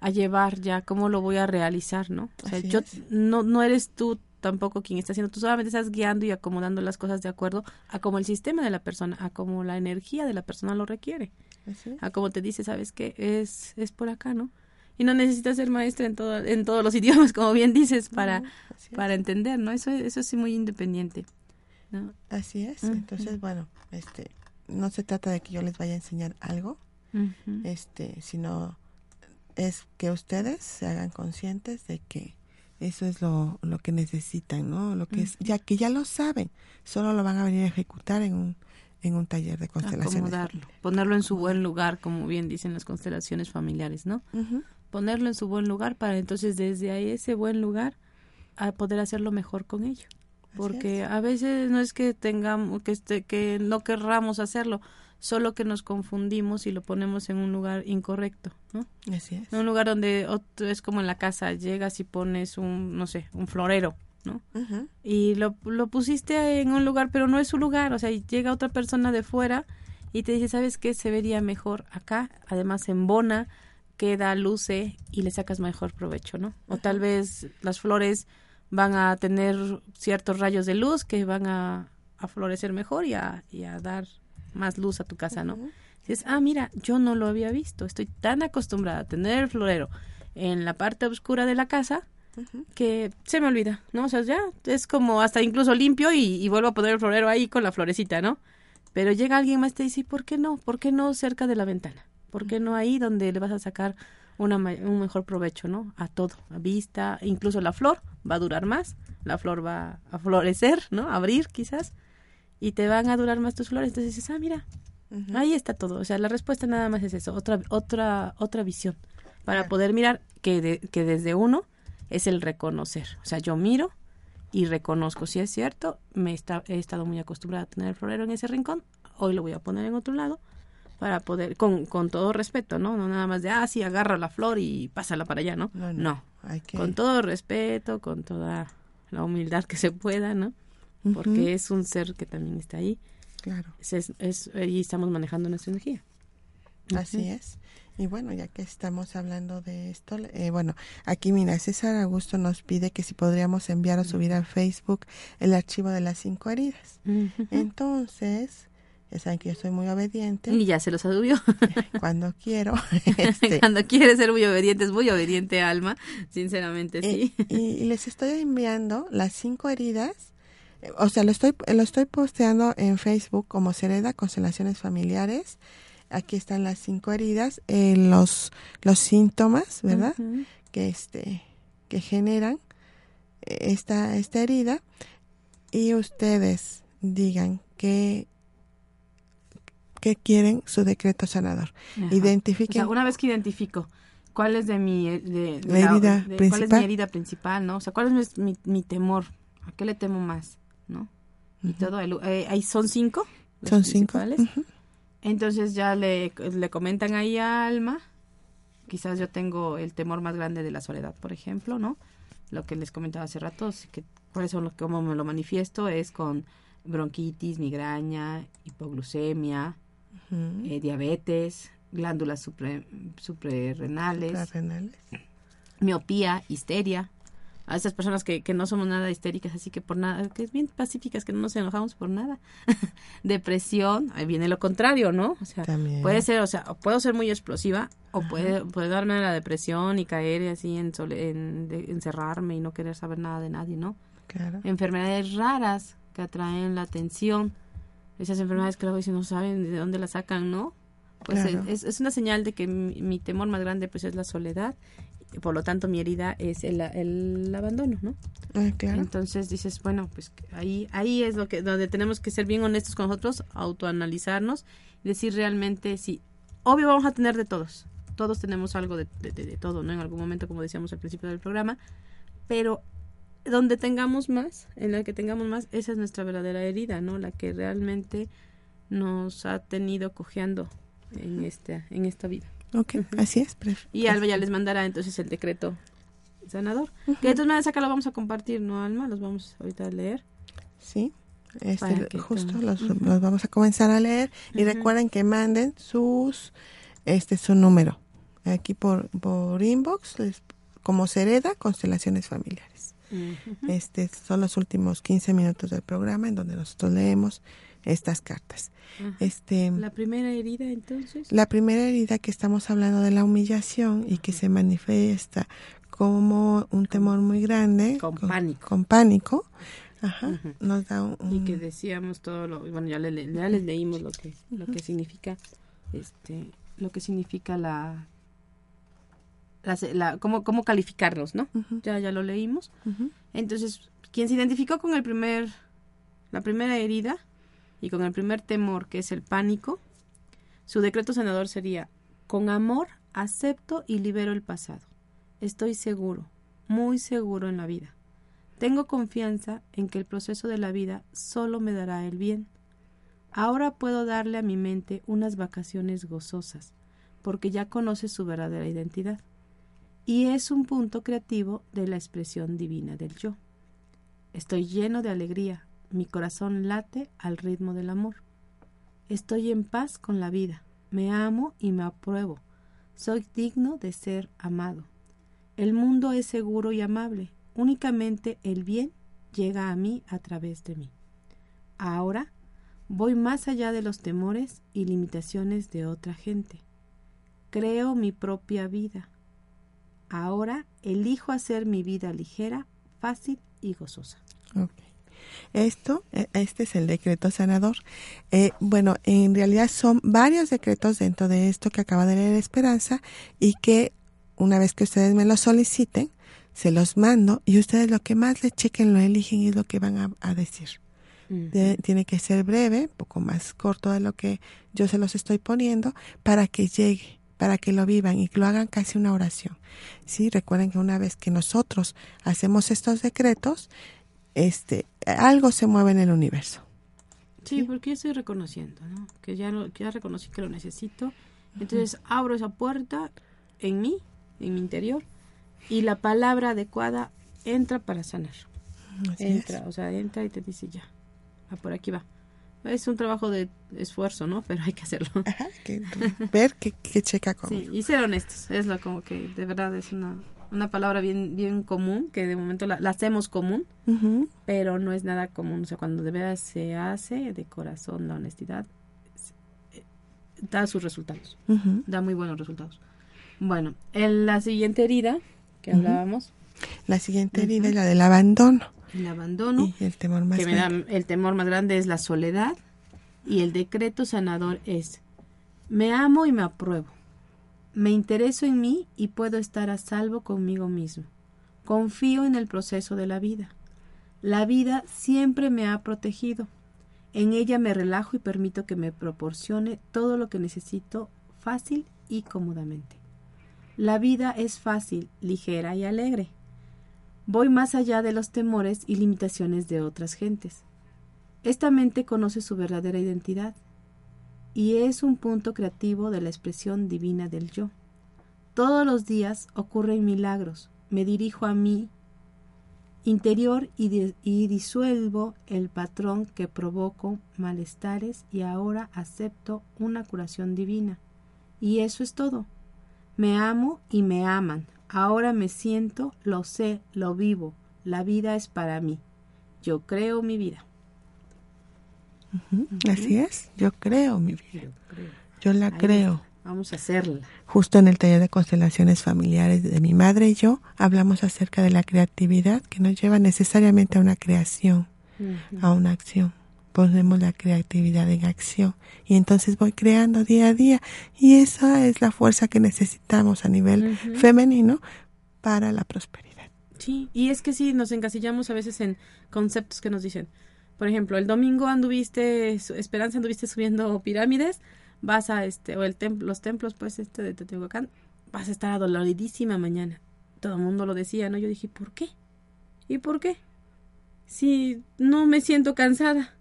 a, llevar ya, cómo lo voy a realizar, ¿no? O sea, yo, no, no eres tú tampoco quien está haciendo, tú solamente estás guiando y acomodando las cosas de acuerdo a cómo el sistema de la persona, a cómo la energía de la persona lo requiere, a cómo te dice, sabes qué, es, es por acá, ¿no? y no necesitas ser maestra en todo, en todos los idiomas como bien dices para para entender no eso eso sí muy independiente ¿no? así es. Entonces bueno este no se trata de que yo les vaya a enseñar algo este sino es que ustedes se hagan conscientes de que eso es lo, lo que necesitan no lo que es ya que ya lo saben solo lo van a venir a ejecutar en un en un taller de constelaciones. Acomodarlo, ponerlo en su buen lugar, como bien dicen las constelaciones familiares, ¿no? ponerlo en su buen lugar para entonces desde ahí ese buen lugar a poder hacerlo mejor con ello. Porque a veces no es que tengamos que este, que no querramos hacerlo solo que nos confundimos y lo ponemos en un lugar incorrecto no así es. En un lugar donde es como en la casa llegas y pones un no sé un florero no y lo, lo pusiste en un lugar pero no es su lugar o sea llega otra persona de fuera y te dice sabes qué se vería mejor acá además en bona queda, luce y le sacas mejor provecho, ¿no? O tal vez las flores van a tener ciertos rayos de luz que van a, florecer mejor y a, dar más luz a tu casa, ¿no? Dices, ah, mira, yo no lo había visto, estoy tan acostumbrada a tener el florero en la parte oscura de la casa que se me olvida, ¿no? O sea, ya es como hasta incluso limpio y, y, vuelvo a poner el florero ahí con la florecita, ¿no? Pero llega alguien más y te dice, ¿por qué no? ¿Por qué no cerca de la ventana? ¿Por qué no ahí donde le vas a sacar una, un mejor provecho, ¿no? A todo, a vista, incluso la flor va a durar más, la flor va a florecer, ¿no? A abrir quizás, y te van a durar más tus flores. Entonces dices, ah, mira, ahí está todo. O sea, la respuesta nada más es eso, otra, otra, otra visión, para poder mirar que, que desde uno es el reconocer. O sea, yo miro y reconozco si es cierto, me está, he estado muy acostumbrada a tener el florero en ese rincón, hoy lo voy a poner en otro lado para poder, con, con todo respeto, ¿no? No nada más de, ah, sí, agarra la flor y pásala para allá, ¿no? No, Hay que... con todo respeto, con toda la humildad que se pueda, ¿no? Porque es un ser que también está ahí. Claro. Es, es, y estamos manejando nuestra energía. Así es. Y bueno, ya que estamos hablando de esto, eh, bueno, aquí mira, César Augusto nos pide que si podríamos enviar o subir a Facebook el archivo de las cinco heridas. Entonces, ya saben que yo soy muy obediente. Y ya se los subió. Cuando quiero. Este, Cuando quiere ser muy obediente, es muy obediente, Alma. Sinceramente, sí. Y, les estoy enviando las cinco heridas. O sea, lo estoy, lo estoy posteando en Facebook como Sereda Constelaciones Familiares. Aquí están las cinco heridas, eh, los, los síntomas, ¿verdad? Que este, que generan esta, esta herida. Y ustedes digan que que quieren su decreto sanador. Identifiquen. una vez que identifico cuál es de mi de, herida principal. cuál es mi herida principal, ¿no? O sea, cuál es mi, mi, temor, a qué le temo más, ¿no? Y todo, eh, ahí son cinco. Son cinco. Entonces ya le, le comentan ahí a Alma, quizás yo tengo el temor más grande de la soledad, por ejemplo, ¿no? Lo que les comentaba hace rato, que cuáles son los cómo me lo manifiesto es con bronquitis, migraña, hipoglucemia, eh, diabetes, glándulas suprarrenales, miopía, histeria. A esas personas que, que no somos nada histéricas, así que por nada, que es bien pacíficas, que no nos enojamos por nada. Depresión, ahí viene lo contrario, ¿no? O sea, puede ser, o sea, puedo ser muy explosiva o puede, puede darme la depresión y caer así en, en encerrarme y no querer saber nada de nadie, ¿no? Claro. Enfermedades raras que atraen la atención esas enfermedades que luego si no saben de dónde las sacan, ¿no? Pues es, es, una señal de que mi, temor más grande pues es la soledad, por lo tanto mi herida es el, el abandono, ¿no? Ah, claro. Entonces dices, bueno, pues ahí ahí es lo que donde tenemos que ser bien honestos con nosotros, autoanalizarnos y decir realmente si obvio vamos a tener de todos. Todos tenemos algo de, de, de todo, ¿no? En algún momento, como decíamos al principio del programa, pero donde tengamos más, en la que tengamos más, esa es nuestra verdadera herida, ¿no? La que realmente nos ha tenido cojeando en esta, en esta vida. Ok, así es. Y Alba ya les mandará entonces el decreto sanador. Que de todas maneras acá lo vamos a compartir, ¿no, Alma? Los vamos ahorita a leer. Sí, este, justo los, vamos a comenzar a leer. Y recuerden que manden sus, este, su número. Aquí por, por inbox, como Sereda, Constelaciones Familiares. Este son los últimos 15 minutos del programa en donde nosotros leemos estas cartas. Este, la primera herida entonces. La primera herida que estamos hablando de la humillación y que se manifiesta como un temor muy grande, con, pánico. Con pánico. Ajá, nos da un, y que decíamos todo lo bueno ya, le, les leímos lo que lo que significa este lo que significa la la, cómo, cómo calificarlos, ¿no? Ya ya lo leímos. Entonces, quien se identificó con el primer la primera herida y con el primer temor, que es el pánico, su decreto senador sería, con amor acepto y libero el pasado. Estoy seguro, muy seguro en la vida. Tengo confianza en que el proceso de la vida solo me dará el bien. Ahora puedo darle a mi mente unas vacaciones gozosas, porque ya conoce su verdadera identidad. Y es un punto creativo de la expresión divina del yo. Estoy lleno de alegría, mi corazón late al ritmo del amor. Estoy en paz con la vida, me amo y me apruebo. Soy digno de ser amado. El mundo es seguro y amable. Únicamente el bien llega a mí a través de mí. Ahora voy más allá de los temores y limitaciones de otra gente. Creo mi propia vida. Ahora elijo hacer mi vida ligera, fácil y gozosa. Esto, e, este es el decreto sanador. Eh, bueno, en realidad son varios decretos dentro de esto que acaba de leer Esperanza y que una vez que ustedes me lo soliciten, se los mando y ustedes lo que más le chequen lo eligen y es lo que van a, decir. tiene que ser breve, poco más corto de lo que yo se los estoy poniendo para que llegue, para que lo vivan y que lo hagan casi una oración. Sí, recuerden que una vez que nosotros hacemos estos decretos, este, algo se mueve en el universo. Sí, porque yo estoy reconociendo, ¿no? Que ya, lo, ya reconocí que lo necesito. Entonces abro esa puerta en mí, en mi interior, y la palabra adecuada entra para sanar. entra, o sea, entra y te dice ya, por aquí va. Es un trabajo de esfuerzo, ¿no? Pero hay que hacerlo. ver qué, checa con. Sí, y ser honestos, es lo como que de verdad es una una palabra bien bien común que de momento la, hacemos común pero no es nada común. O sea cuando de verdad se hace de corazón la honestidad eh, da sus resultados. Da muy buenos resultados. Bueno en la siguiente herida que hablábamos. La siguiente herida es la del abandono. El abandono el temor más grande. el temor más grande es la soledad y el decreto sanador es me amo y me apruebo me intereso en mí y puedo estar a salvo conmigo mismo. Confío en el proceso de la vida. La vida siempre me ha protegido. En ella me relajo y permito que me proporcione todo lo que necesito fácil y cómodamente. La vida es fácil, ligera y alegre. Voy más allá de los temores y limitaciones de otras gentes. Esta mente conoce su verdadera identidad y es un punto creativo de la expresión divina del yo. Todos los días ocurren milagros. Me dirijo a mí interior y, y, disuelvo el patrón que provoco malestares y ahora acepto una curación divina. Y eso es todo. Me amo y me aman. Ahora me siento, lo sé, lo vivo. La vida es para mí. Yo creo mi vida. Así es, yo creo mi vida. Yo, la creo. Vamos a hacerla. Justo en el taller de constelaciones familiares de mi madre y yo hablamos acerca de la creatividad que nos lleva necesariamente a una creación, a una acción. Ponemos la creatividad en acción y entonces voy creando día a día y esa es la fuerza que necesitamos a nivel femenino para la prosperidad. Sí, y es que sí, nos encasillamos a veces en conceptos que nos dicen, por ejemplo, el domingo anduviste, Esperanza anduviste subiendo pirámides, vas a este, o el templo, los templos pues este de Teotihuacán, vas a estar adoloridísima mañana. Todo el mundo lo decía, ¿no? Yo dije, ¿por qué? ¿Y por qué? Si no me siento cansada.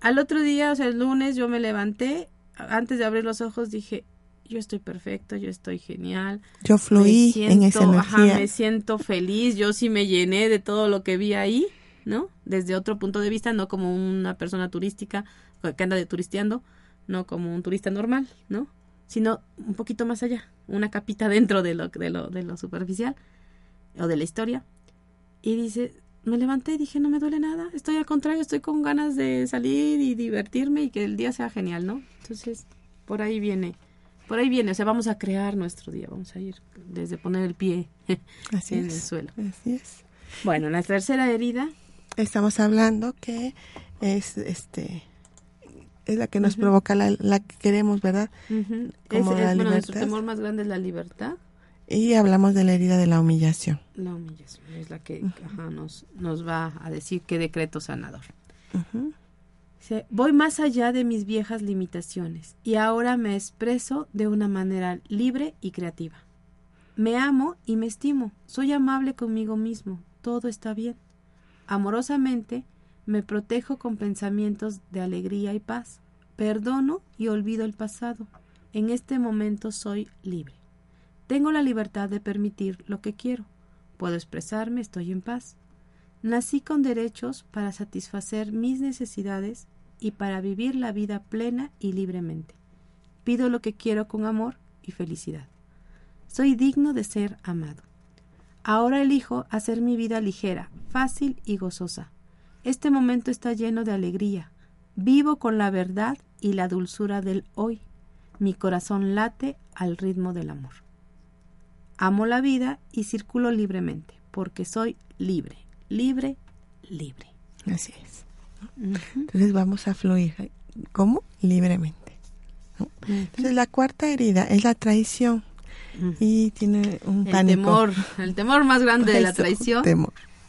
Al otro día, o sea, el lunes yo me levanté, antes de abrir los ojos dije, yo estoy perfecto, yo estoy genial. Yo fluí en esa energía. me siento feliz, yo sí me llené de todo lo que vi ahí, ¿no? Desde otro punto de vista, no como una persona turística que anda de turisteando, no como un turista normal, ¿no? Sino un poquito más allá, una capita dentro de lo, de lo, de lo superficial o de la historia. Y dice, me levanté y dije, no me duele nada, estoy al contrario, estoy con ganas de salir y divertirme y que el día sea genial, ¿no? Entonces, por ahí viene por ahí viene, o sea, vamos a crear nuestro día, vamos a ir desde poner el pie en el suelo. Así es. Bueno, la tercera herida. Estamos hablando que es este es la que nos provoca la, la, que queremos, ¿verdad? Como la bueno, nuestro temor más grande es la libertad. Y hablamos de la herida de la humillación. La humillación es la que nos, nos va a decir qué decreto sanador voy más allá de mis viejas limitaciones y ahora me expreso de una manera libre y creativa. Me amo y me estimo, soy amable conmigo mismo, todo está bien. Amorosamente me protejo con pensamientos de alegría y paz. Perdono y olvido el pasado. En este momento soy libre. Tengo la libertad de permitir lo que quiero. Puedo expresarme, estoy en paz. Nací con derechos para satisfacer mis necesidades y para vivir la vida plena y libremente. Pido lo que quiero con amor y felicidad. Soy digno de ser amado. Ahora elijo hacer mi vida ligera, fácil y gozosa. Este momento está lleno de alegría. Vivo con la verdad y la dulzura del hoy. Mi corazón late al ritmo del amor. Amo la vida y circulo libremente, porque soy libre, libre, libre. Así es. Entonces vamos a fluir. ¿Cómo? Libremente. Entonces la cuarta herida es la traición. Y tiene un el Temor, el temor más grande de la traición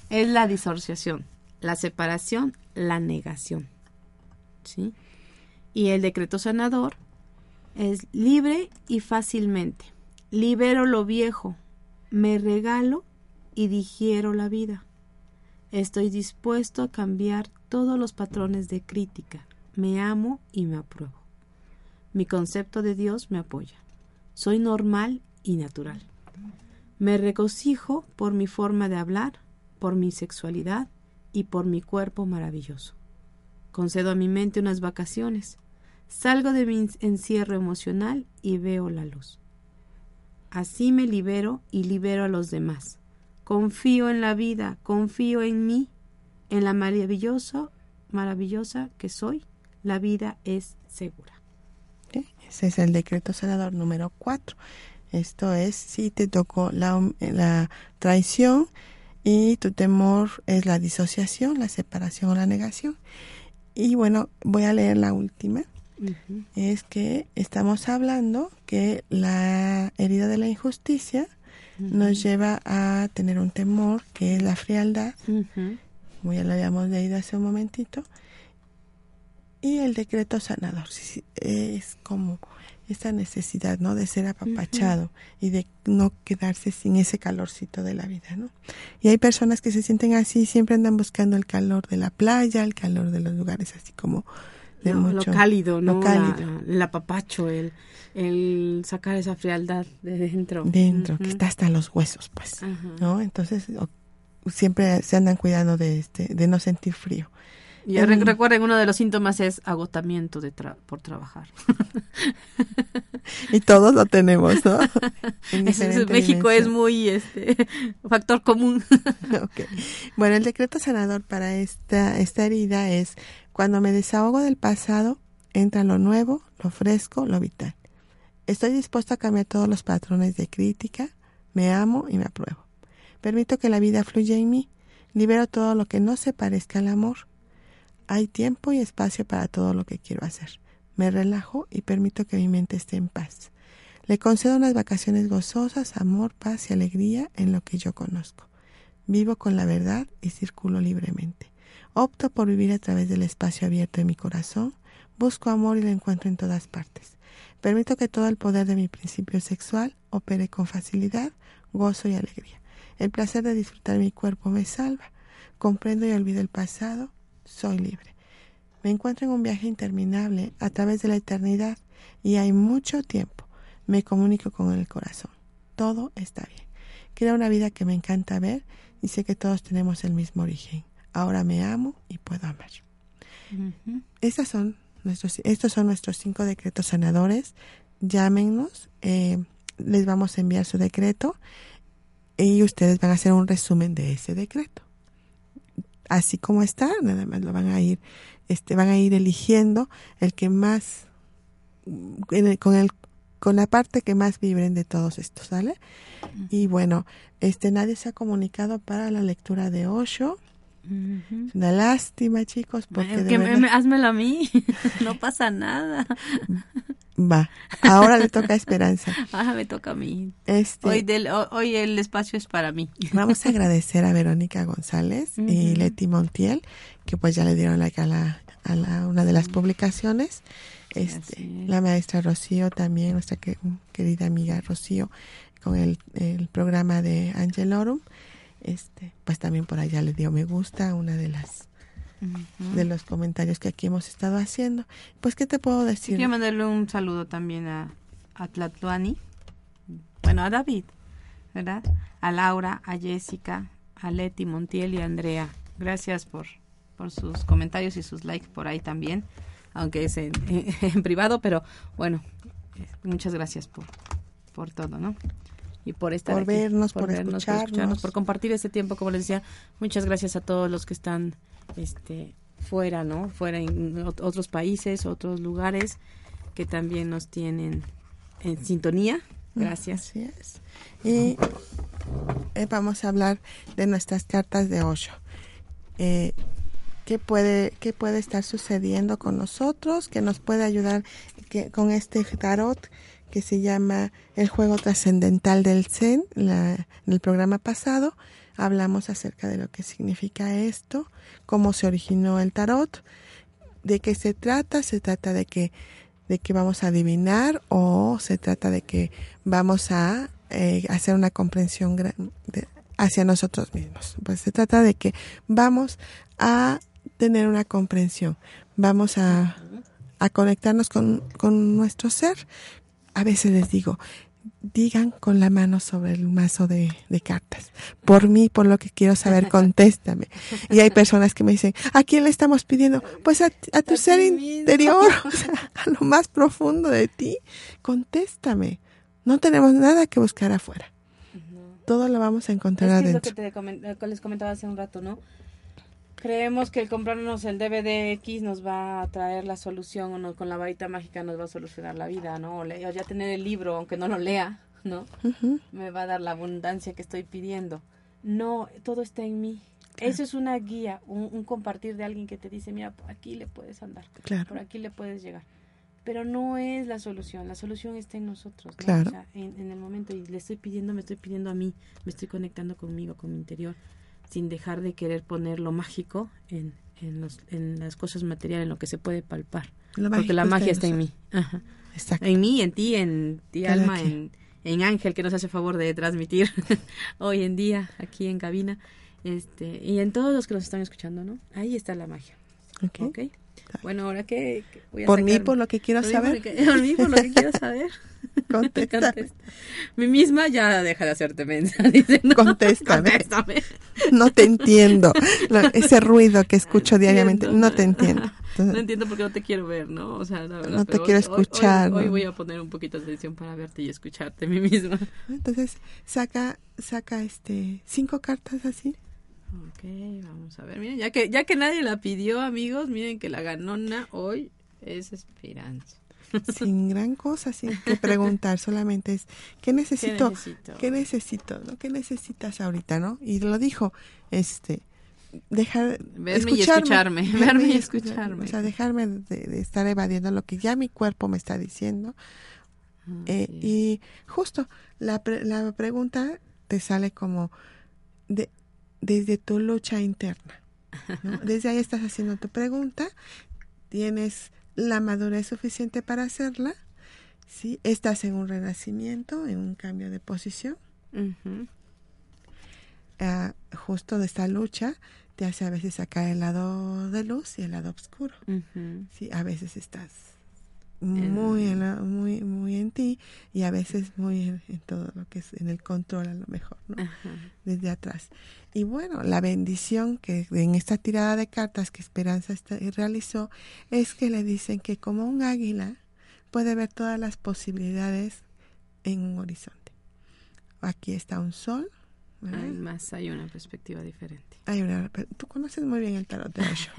es la disociación, la separación, la negación. ¿Sí? Y el decreto sanador es libre y fácilmente. Libero lo viejo, me regalo y digiero la vida. Estoy dispuesto a cambiar todos los patrones de crítica. Me amo y me apruebo. Mi concepto de Dios me apoya. Soy normal y natural. Me regocijo por mi forma de hablar, por mi sexualidad y por mi cuerpo maravilloso. Concedo a mi mente unas vacaciones. Salgo de mi encierro emocional y veo la luz. Así me libero y libero a los demás. Confío en la vida, confío en mí, en la maravillosa, maravillosa que soy. La vida es segura. Ese es el decreto sanador número 4. Esto es si te tocó la, la traición y tu temor es la disociación, la separación o la negación. Y bueno, voy a leer la última. Es que estamos hablando que la herida de la injusticia nos lleva a tener un temor que es la frialdad, como ya lo habíamos leído hace un momentito, y el decreto sanador. Es como esa necesidad no de ser apapachado y de no quedarse sin ese calorcito de la vida no y hay personas que se sienten así siempre andan buscando el calor de la playa el calor de los lugares así como de mucho, lo cálido no cálido. el apapacho el el sacar esa frialdad de dentro. Dentro, que está hasta los huesos, pues, ¿no? Entonces, siempre se andan cuidando de este, de no sentir frío. Y recuerden, uno de los síntomas es agotamiento de por trabajar. y todos lo tenemos, ¿no? México es muy este factor común. okay. Bueno, el decreto sanador para esta, esta herida es cuando me desahogo del pasado, entra lo nuevo, lo fresco, lo vital. Estoy dispuesto a cambiar todos los patrones de crítica, me amo y me apruebo. Permito que la vida fluya en mí, libero todo lo que no se parezca al amor. Hay tiempo y espacio para todo lo que quiero hacer. Me relajo y permito que mi mente esté en paz. Le concedo unas vacaciones gozosas, amor, paz y alegría en lo que yo conozco. Vivo con la verdad y circulo libremente. Opto por vivir a través del espacio abierto de mi corazón. Busco amor y lo encuentro en todas partes. Permito que todo el poder de mi principio sexual opere con facilidad, gozo y alegría. El placer de disfrutar mi cuerpo me salva. Comprendo y olvido el pasado. Soy libre. Me encuentro en un viaje interminable a través de la eternidad y hay mucho tiempo. me comunico con el corazón. Todo está bien. Quiero una vida que me encanta ver y sé que todos tenemos el mismo origen. Ahora me amo y puedo amar. son nuestros, estos son nuestros cinco decretos sanadores. Llámenos, eh, les vamos a enviar su decreto y ustedes van a hacer un resumen de ese decreto. Así como está, nada más lo van a ir, este, van a ir eligiendo el que más, con el, con la parte que más vibren de todos estos, ¿sale? Y bueno, este, nadie se ha comunicado para la lectura de Osho. una lástima, chicos, porque házmelo a mí, no pasa nada. Va, ahora le toca a Esperanza. Ah, me toca a mí. Este, hoy, del, hoy el espacio es para mí. Vamos a agradecer a Verónica González y Leti Montiel, que pues ya le dieron like a, la, a la, una de las publicaciones. Este, la maestra Rocío también, nuestra querida amiga Rocío, con el, el programa de Angelorum. Este, pues también por allá le dio me gusta una de las de los comentarios que aquí hemos estado haciendo. Pues, ¿qué te puedo decir? Quiero mandarle un saludo también a, a Tlatuani, bueno, a David, ¿verdad? A Laura, a Jessica, a Leti Montiel y a Andrea. Gracias por, por sus comentarios y sus likes por ahí también, aunque es en, en, privado, pero bueno, muchas gracias por, por todo, ¿no? y por estar por vernos, por, vernos, por escucharnos, por compartir este tiempo, como les decía. Muchas gracias a todos los que están este fuera, ¿no? Fuera en otros países, otros lugares que también nos tienen en sintonía. Gracias. Y eh, vamos a hablar de nuestras cartas de Osho. Eh, ¿qué, puede, ¿Qué puede estar sucediendo con nosotros? ¿Qué nos puede ayudar que, con este tarot que se llama El juego trascendental del Zen? en el programa pasado hablamos acerca de lo que significa esto, cómo se originó el tarot, de qué se trata, se trata de que de que vamos a adivinar o se trata de que vamos a eh, hacer una comprensión hacia nosotros mismos. Pues se trata de que vamos a tener una comprensión, vamos a, a conectarnos con, con nuestro ser. A veces les digo, digan con la mano sobre el mazo de, cartas. Por mí, por lo que quiero saber, contéstame. Y hay personas que me dicen, ¿a quién le estamos pidiendo? Pues a, tu ser interior, a lo más profundo de ti. Contéstame. No tenemos nada que buscar afuera. Todo lo vamos a encontrar adentro. Es lo que les comentaba hace un rato, ¿no? Creemos que el comprarnos el DVD X nos va a traer la solución o con la varita mágica nos va a solucionar la vida, ¿no? O, ya tener el libro, aunque no lo lea, ¿no? Me va a dar la abundancia que estoy pidiendo. No, todo está en mí. Eso es una guía, un, compartir de alguien que te dice, mira, por aquí le puedes andar, por aquí le puedes llegar. Pero no es la solución, la solución está en nosotros, Claro. en, en el momento, y le estoy pidiendo, me estoy pidiendo a mí, me estoy conectando conmigo, con mi interior sin dejar de querer poner lo mágico en, en, los, en las cosas materiales, en lo que se puede palpar. Porque la magia está, en mí. En mí, en ti, en ti, Alma, en, en, Ángel, que nos hace favor de transmitir hoy en día aquí en cabina. Este, y en todos los que nos están escuchando, ¿no? Ahí está la magia. Ok. Bueno, ahora que, por mí, por lo que quiero saber. por mí, por lo que quiero saber. Contesta. Mi misma ya deja de hacerte mensa. Dice, no, contéstame. No te entiendo. ese ruido que escucho diariamente, no te entiendo. no entiendo porque no te quiero ver, ¿no? O sea, la verdad, no te quiero escuchar. Hoy, voy a poner un poquito de atención para verte y escucharte a mí misma. Entonces, saca, saca este, cinco cartas así. Ok, vamos a ver. Miren, ya que, ya que nadie la pidió, amigos, miren que la ganona hoy es Esperanza. Sin gran cosa, sin que preguntar, solamente es ¿qué necesito? ¿Qué necesito? ¿no? ¿Qué necesitas ahorita, no? Y lo dijo, este, dejar verme y escucharme, verme y escucharme. O sea, dejarme de, estar evadiendo lo que ya mi cuerpo me está diciendo. Eh, y justo la, la pregunta te sale como de desde tu lucha interna. Desde ahí estás haciendo tu pregunta, tienes la madurez suficiente para hacerla, ¿sí? estás en un renacimiento, en un cambio de posición. Ah, justo de esta lucha te hace a veces sacar el lado de luz y el lado oscuro. ¿sí? A veces estás muy en muy muy en ti y a veces muy en, todo lo que es en el control a lo mejor no desde atrás. Y bueno la bendición que en esta tirada de cartas que Esperanza realizó es que le dicen que como un águila puede ver todas las posibilidades en un horizonte. Aquí está un sol Además hay una perspectiva diferente. Hay una, tú conoces muy bien el tarot de Osho.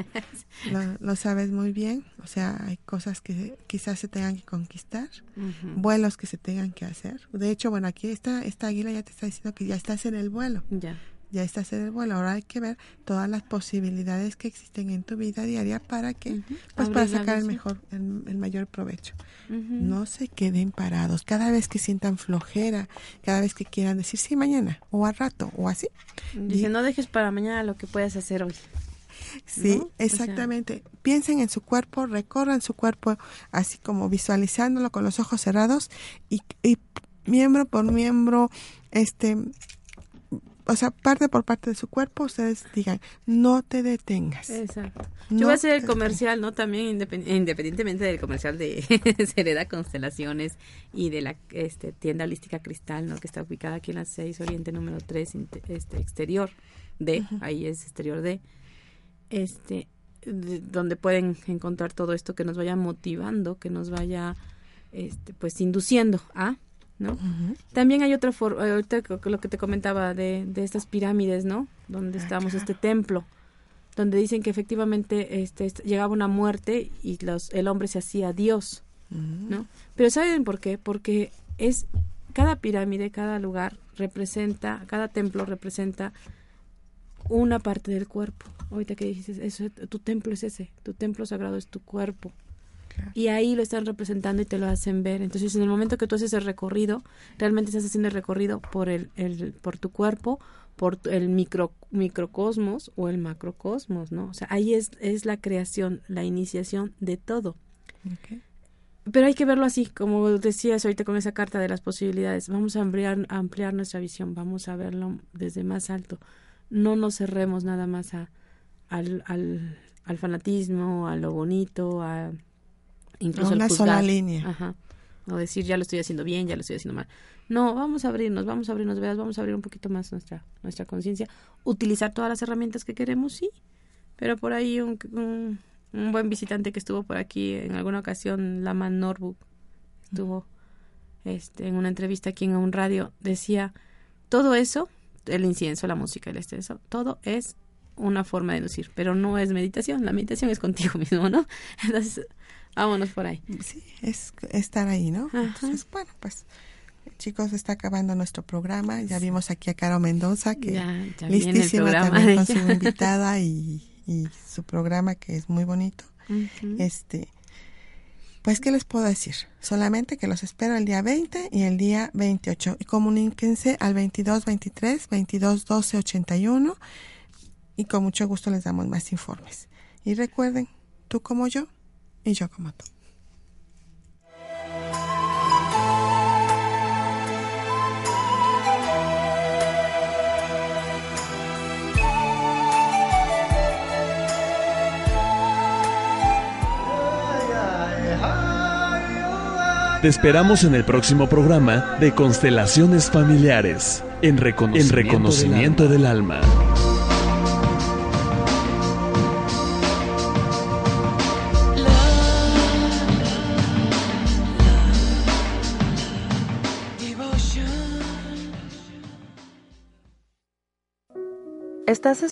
lo, sabes muy bien. O sea, hay cosas que quizás se tengan que conquistar, vuelos que se tengan que hacer. De hecho, bueno, aquí está esta águila ya te está diciendo que ya estás en el vuelo. Ya ya estás en el vuelo. Ahora hay que ver todas las posibilidades que existen en tu vida diaria para que, pues para sacar el mejor, el, mayor provecho. No se queden parados. Cada vez que sientan flojera, cada vez que quieran decir sí mañana o al rato o así. Dice, no dejes para mañana lo que puedas hacer hoy. Sí, exactamente. Piensen en su cuerpo, recorran su cuerpo así como visualizándolo con los ojos cerrados y, y miembro por miembro, este o sea, parte por parte de su cuerpo, ustedes digan, no te detengas. Exacto. Yo voy a hacer el comercial, ¿no? También independientemente del comercial de Sereda Constelaciones y de la este, tienda holística Cristal, ¿no? Que está ubicada aquí en la 6 Oriente número 3, este, exterior D, ahí es exterior D, este, donde pueden encontrar todo esto que nos vaya motivando, que nos vaya, este, pues, induciendo a ¿no? También hay otra forma, ahorita lo que te comentaba de, de estas pirámides, ¿no? Donde ah, estamos, este templo, donde dicen que efectivamente este, llegaba una muerte y los, el hombre se hacía Dios, ¿no? Pero ¿saben por qué? Porque es, cada pirámide, cada lugar representa, cada templo representa una parte del cuerpo. Ahorita que dices, eso, tu templo es ese, tu templo sagrado es tu cuerpo, y ahí lo están representando y te lo hacen ver. Entonces, en el momento que tú haces el recorrido, realmente estás haciendo el recorrido por el, el por tu cuerpo, por el micro, microcosmos o el macrocosmos, ¿no? O sea, ahí es, es la creación, la iniciación de todo. Pero hay que verlo así, como decías ahorita con esa carta de las posibilidades. Vamos a ampliar, ampliar nuestra visión, vamos a verlo desde más alto. No nos cerremos nada más a, al, al, al fanatismo, a lo bonito, a incluso una sola línea. Ajá. O decir, ya lo estoy haciendo bien, ya lo estoy haciendo mal. No, vamos a abrirnos, vamos a abrirnos, veas, vamos a abrir un poquito más nuestra, nuestra conciencia. Utilizar todas las herramientas que queremos, sí. Pero por ahí un, un, buen visitante que estuvo por aquí en alguna ocasión, Lama Norbu, estuvo este, en una entrevista aquí en un radio, decía, todo eso, el incienso, la música, el exceso, todo es una forma de inducir, pero no es meditación, la meditación es contigo mismo, ¿no? Entonces, Vámonos por ahí. Sí, es estar ahí, ¿no? Entonces, bueno, pues chicos, está acabando nuestro programa. Ya vimos aquí a Caro Mendoza, que ya, listísima también con su invitada y, su programa que es muy bonito. Este, pues, ¿qué les puedo decir? Solamente que los espero el día 20 y el día 28. Y comuníquense al 22 23 22 12 81 y con mucho gusto les damos más informes. Y recuerden, tú como yo, Te esperamos en el próximo programa de Constelaciones Familiares, en reconocimiento, Del alma. Estás